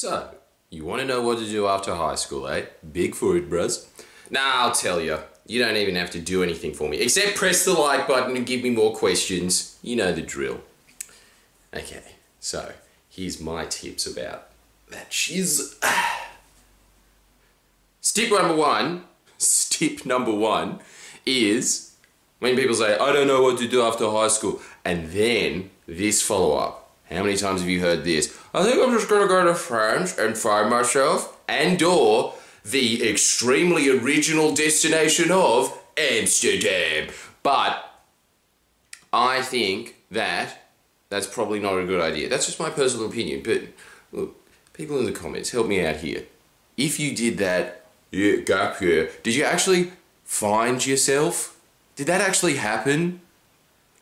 So, you want to know what to do after high school, eh? Big food, bros. Nah, I'll tell you. You don't even have to do anything for me, except press the like button and give me more questions. You know the drill. Okay, so here's my tips about that shiz. Step number one, step number one is when people say, I don't know what to do after high school, and then this follow up. How many times have you heard this? I think I'm just gonna go to France and find myself and or the extremely original destination of Amsterdam. But I think that that's probably not a good idea. That's just my personal opinion. But look, people in the comments, help me out here. If you did that, yeah, gap year, did you actually find yourself? Did that actually happen?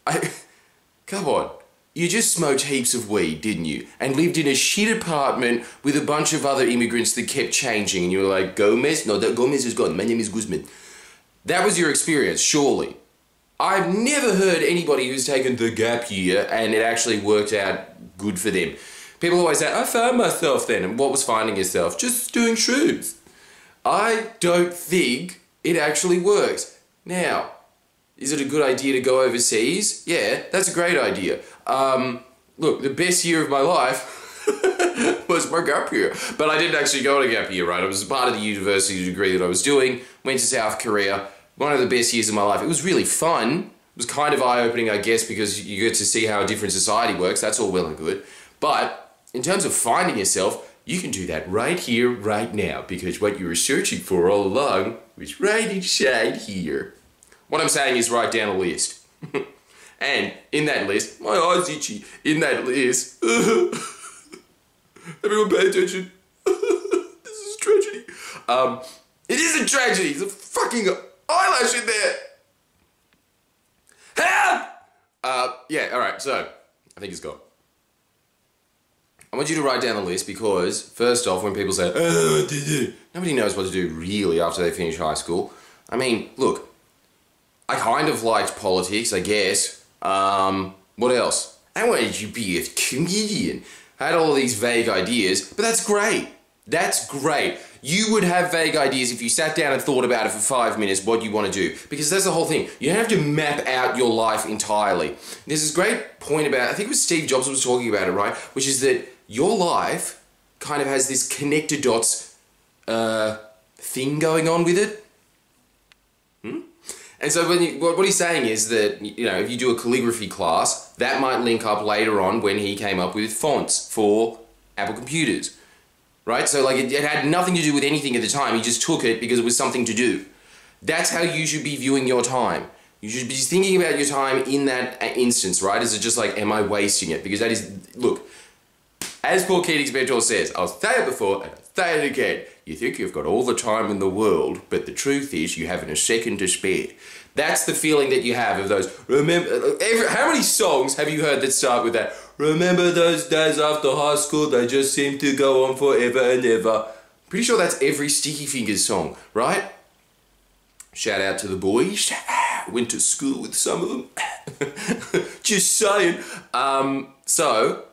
I, come on. You just smoked heaps of weed, didn't you? And lived in a shit apartment with a bunch of other immigrants that kept changing. And you were like, Gomez? No, that Gomez is gone. My name is Guzman. That was your experience, surely. I've never heard anybody who's taken the gap year and it actually worked out good for them. People always say, I found myself then. And what was finding yourself? Just doing shrooms. I don't think it actually works. Now, is it a good idea to go overseas? Yeah, that's a great idea. Um, look, the best year of my life was my gap year. But I didn't actually go to gap year, right? It was part of the university degree that I was doing. Went to South Korea. One of the best years of my life. It was really fun. It was kind of eye-opening, I guess, because you get to see how a different society works. That's all well and good. But in terms of finding yourself, you can do that right here, right now, because what you were searching for all along was right inside here. What I'm saying is write down a list. and in that list, my eye's itchy. In that list, everyone pay attention. this is tragedy. Um, it is a tragedy. There's a fucking eyelash in there. Help! Uh, yeah, alright, so I think it's gone. I want you to write down the list because, first off, when people say, oh? Nobody knows what to do really after they finish high school. I mean, look, I kind of liked politics, I guess. Um, what else? I wanted to be a comedian. I had all these vague ideas, but that's great. That's great. You would have vague ideas if you sat down and thought about it for five minutes what you want to do. Because that's the whole thing. You don't have to map out your life entirely. There's this great point about, I think it was Steve Jobs was talking about it, right? Which is that your life kind of has this connected dots uh, thing going on with it. And so when you, what he's saying is that you know if you do a calligraphy class, that might link up later on when he came up with fonts for Apple computers, right? So like it, it had nothing to do with anything at the time. He just took it because it was something to do. That's how you should be viewing your time. You should be thinking about your time in that uh, instance, right? Is it just like, am I wasting it? Because that is, look, as Paul Keating's mentor says, I'll say it before and I'll say it again. You think you've got all the time in the world, but the truth is you haven't a second to spare. That's the feeling that you have of those. Remember, every, how many songs have you heard that start with that? Remember those days after high school? They just seem to go on forever and ever. Pretty sure that's every Sticky Fingers song, right? Shout out to the boys. Went to school with some of them. just saying. Um, so,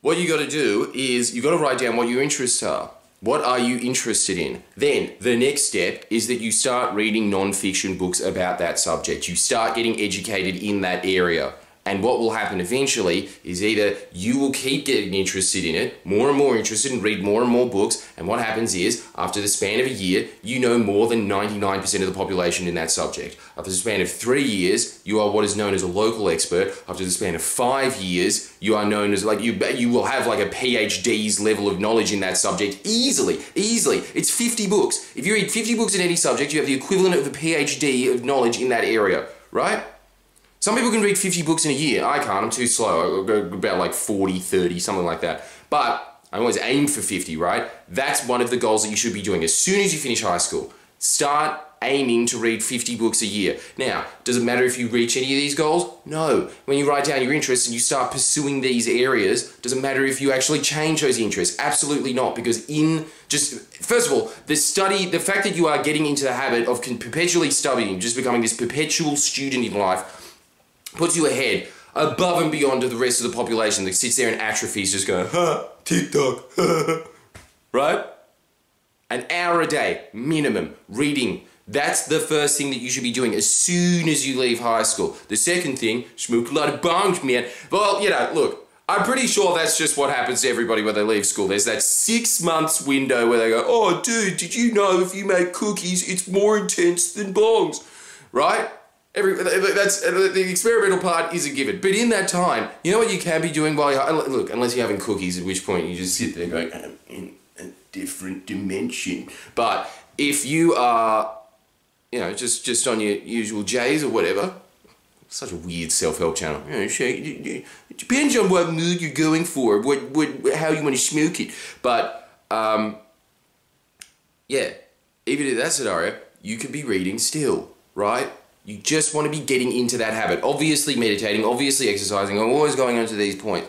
what you got to do is you got to write down what your interests are. What are you interested in? Then the next step is that you start reading non-fiction books about that subject. You start getting educated in that area. And what will happen eventually is either you will keep getting interested in it, more and more interested, and read more and more books. And what happens is, after the span of a year, you know more than 99% of the population in that subject. After the span of three years, you are what is known as a local expert. After the span of five years, you are known as like you. You will have like a PhD's level of knowledge in that subject easily, easily. It's 50 books. If you read 50 books in any subject, you have the equivalent of a PhD of knowledge in that area, right? Some people can read 50 books in a year. I can't, I'm too slow. I go about like 40, 30, something like that. But I always aim for 50, right? That's one of the goals that you should be doing as soon as you finish high school. Start aiming to read 50 books a year. Now, does it matter if you reach any of these goals? No. When you write down your interests and you start pursuing these areas, does it matter if you actually change those interests? Absolutely not, because in just, first of all, the study, the fact that you are getting into the habit of perpetually studying, just becoming this perpetual student in life, puts you ahead above and beyond to the rest of the population that sits there and atrophies just going, huh, TikTok, right? An hour a day, minimum, reading. That's the first thing that you should be doing as soon as you leave high school. The second thing, smoke a lot of bongs, man. Well, you know, look, I'm pretty sure that's just what happens to everybody when they leave school. There's that six months window where they go, oh, dude, did you know if you make cookies, it's more intense than bongs, right? Every, that's the experimental part is a given, but in that time, you know what you can be doing while you're look. Unless you're having cookies, at which point you just sit there going, I'm in a different dimension. But if you are, you know, just just on your usual J's or whatever, such a weird self-help channel. You know, it depends on what mood you're going for, what what how you want to smoke it. But um, yeah, even in that scenario, you could be reading still, right? You just want to be getting into that habit. Obviously meditating, obviously exercising, I'm always going on to these points.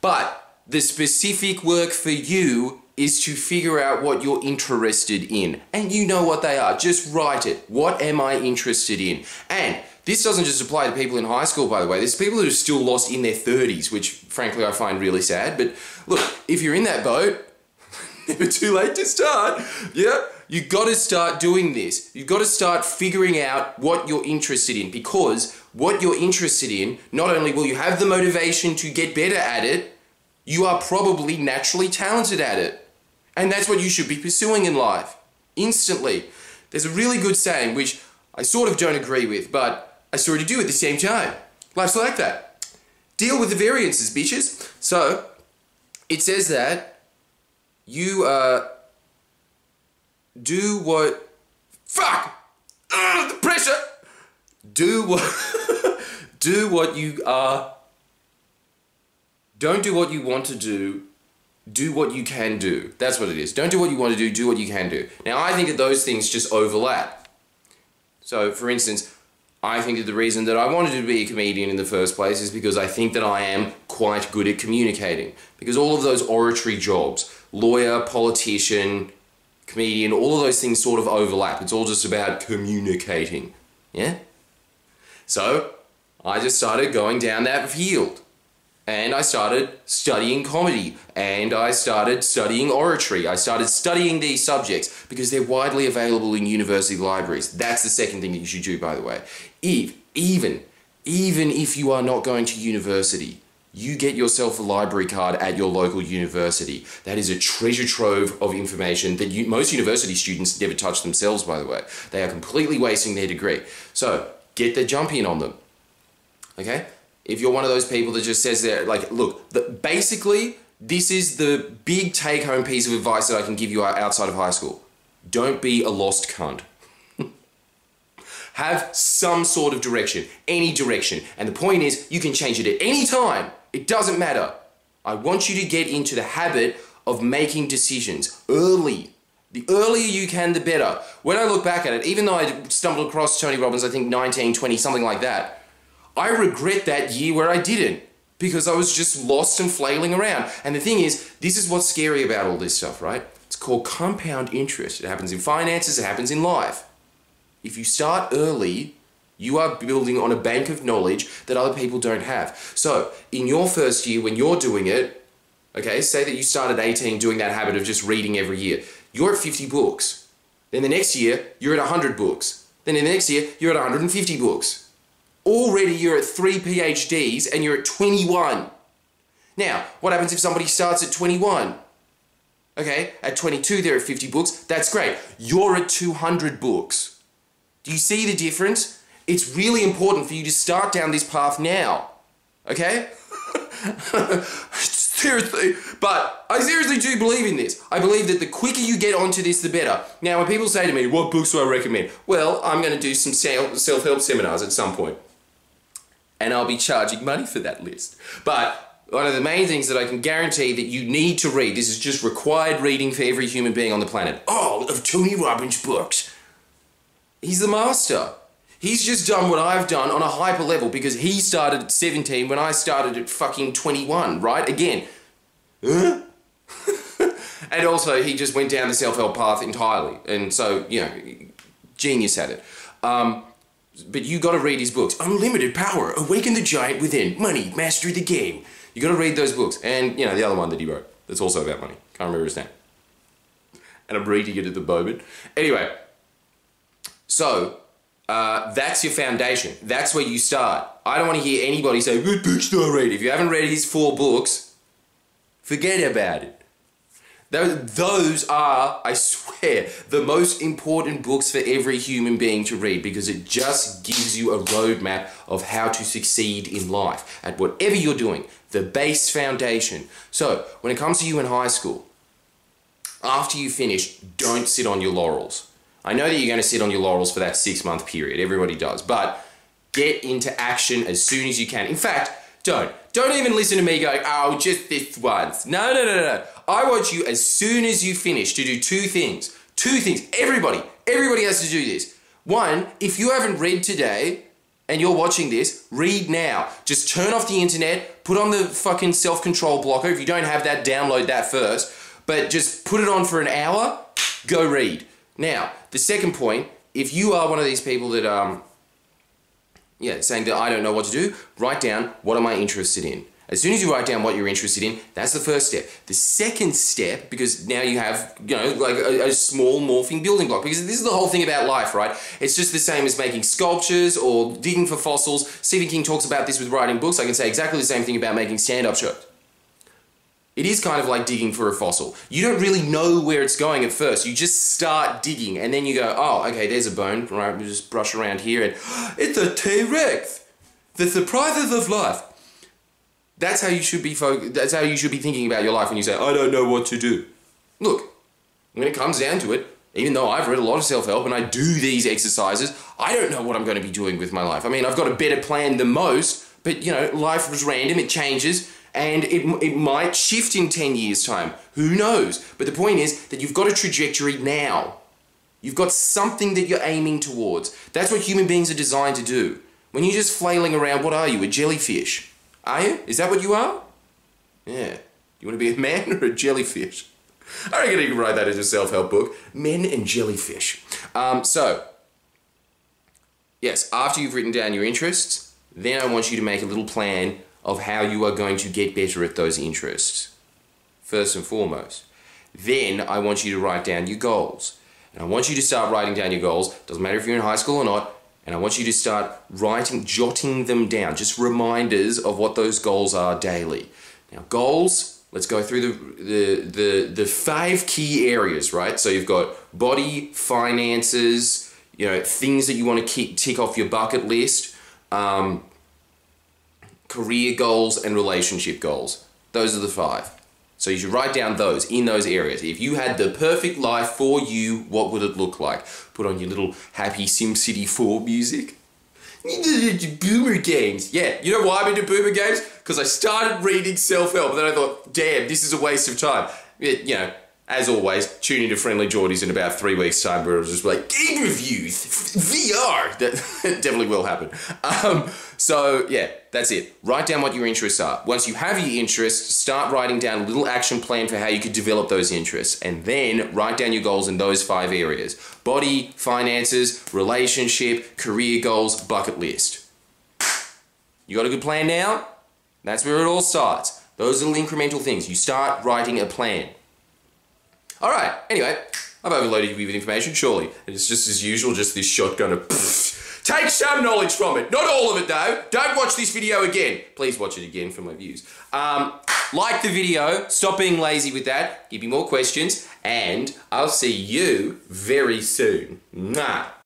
But the specific work for you is to figure out what you're interested in. And you know what they are. Just write it. What am I interested in? And this doesn't just apply to people in high school, by the way. There's people who are still lost in their 30s, which frankly I find really sad. But look, if you're in that boat, never too late to start. Yeah, you got to start doing this. You've got to start figuring out what you're interested in because what you're interested in, not only will you have the motivation to get better at it, you are probably naturally talented at it. And that's what you should be pursuing in life instantly. There's a really good saying which I sort of don't agree with, but I sort of do at the same time. Life's like that. Deal with the variances, bitches. So, it says that you uh, do what. Fuck! Ugh, the pressure! Do what. do what you are. Don't do what you want to do. Do what you can do. That's what it is. Don't do what you want to do, do what you can do. Now, I think that those things just overlap. So, for instance, I think that the reason that I wanted to be a comedian in the first place is because I think that I am quite good at communicating. Because all of those oratory jobs, lawyer, politician, comedian, all of those things sort of overlap. It's all just about communicating. Yeah? So, I just started going down that field. And I started studying comedy. And I started studying oratory. I started studying these subjects because they're widely available in university libraries. That's the second thing that you should do, by the way. If, even, even if you are not going to university, you get yourself a library card at your local university. That is a treasure trove of information that you, most university students never touch themselves, by the way. They are completely wasting their degree. So get the jump in on them. Okay? If you're one of those people that just says that, like, look, the, basically, this is the big take home piece of advice that I can give you outside of high school. Don't be a lost cunt. Have some sort of direction, any direction. And the point is, you can change it at any time. It doesn't matter. I want you to get into the habit of making decisions early. The earlier you can, the better. When I look back at it, even though I stumbled across Tony Robbins, I think 19, 20, something like that, I regret that year where I didn't because I was just lost and flailing around. And the thing is, this is what's scary about all this stuff, right? It's called compound interest. It happens in finances, it happens in life. If you start early, you are building on a bank of knowledge that other people don't have. So, in your first year, when you're doing it, okay, say that you start at 18 doing that habit of just reading every year, you're at 50 books. Then the next year, you're at 100 books. Then in the next year, you're at 150 books. Already you're at three PhDs and you're at 21. Now, what happens if somebody starts at 21? Okay, at 22 they're at 50 books. That's great. You're at 200 books. Do you see the difference? It's really important for you to start down this path now. Okay? seriously, but I seriously do believe in this. I believe that the quicker you get onto this, the better. Now, when people say to me, what books do I recommend? Well, I'm going to do some self-help seminars at some point. And I'll be charging money for that list. But one of the main things that I can guarantee that you need to read, this is just required reading for every human being on the planet. All of Tony Robbins' books. He's the master. He's just done what I've done on a hyper level because he started at 17 when I started at fucking 21, right? Again. Huh? and also, he just went down the self help path entirely. And so, you know, genius at it. Um, but you got to read his books. Unlimited power, awaken the giant within, money, mastery the game. You got to read those books, and you know the other one that he wrote. That's also about money. Can't remember his name. And I'm reading it at the moment. Anyway, so uh, that's your foundation. That's where you start. I don't want to hear anybody say, "What books I read?" If you haven't read his four books, forget about it. Those are, I swear, the most important books for every human being to read because it just gives you a roadmap of how to succeed in life at whatever you're doing, the base foundation. So, when it comes to you in high school, after you finish, don't sit on your laurels. I know that you're going to sit on your laurels for that six month period, everybody does, but get into action as soon as you can. In fact, don't. Don't even listen to me going, oh, just this once. No, no, no, no. I want you, as soon as you finish, to do two things. Two things. Everybody, everybody has to do this. One, if you haven't read today and you're watching this, read now. Just turn off the internet, put on the fucking self control blocker. If you don't have that, download that first. But just put it on for an hour, go read. Now, the second point, if you are one of these people that, um, yeah, saying that I don't know what to do, write down what am I interested in. As soon as you write down what you're interested in, that's the first step. The second step, because now you have, you know, like a, a, small morphing building block, because this is the whole thing about life, right? It's just the same as making sculptures or digging for fossils. Stephen King talks about this with writing books. I can say exactly the same thing about making stand-up shows. It is kind of like digging for a fossil. You don't really know where it's going at first. You just start digging and then you go, oh, okay, there's a bone. Right, we just brush around here and it's a T-Rex. The surprises of life. That's how you should be fo- that's how you should be thinking about your life when you say, I don't know what to do. Look, when it comes down to it, even though I've read a lot of self-help and I do these exercises, I don't know what I'm going to be doing with my life. I mean, I've got a better plan than most, but you know, life is random, it changes and it, it might shift in 10 years' time. Who knows? But the point is that you've got a trajectory now. You've got something that you're aiming towards. That's what human beings are designed to do. When you're just flailing around, what are you? A jellyfish? Are you? Is that what you are? Yeah. You want to be a man or a jellyfish? I reckon you can write that as a self-help book. Men and jellyfish. Um, so, yes, after you've written down your interests, then I want you to make a little plan of how you are going to get better at those interests, first and foremost. Then I want you to write down your goals. And I want you to start writing down your goals. Doesn't matter if you're in high school or not. And I want you to start writing, jotting them down, just reminders of what those goals are daily. Now, goals, let's go through the, the, the, the five key areas, right? So you've got body, finances, you know, things that you want to keep, tick off your bucket list. Um, career goals, and relationship goals. Those are the five. So you should write down those in those areas. If you had the perfect life for you, what would it look like? Put on your little happy SimCity 4 music. Boomer games. Yeah, you know why I'm into boomer games? Because I started reading self-help and then I thought, damn, this is a waste of time. It, you know, as always, tune into Friendlyjordies in about three weeks' time where it'll just be like, game reviews, VR. That definitely will happen. Um, so, yeah, that's it. Write down what your interests are. Once you have your interests, start writing down a little action plan for how you could develop those interests. And then write down your goals in those five areas body, finances, relationship, career goals, bucket list. You got a good plan now? That's where it all starts. Those little incremental things. You start writing a plan. All right. Anyway, I've overloaded you with information, surely. And it's just as usual, just this shotgun of Take some knowledge from it. Not all of it, though. Don't watch this video again. Please watch it again for my views. Um, like the video. Stop being lazy with that. Give me more questions. And I'll see you very soon. Mwah.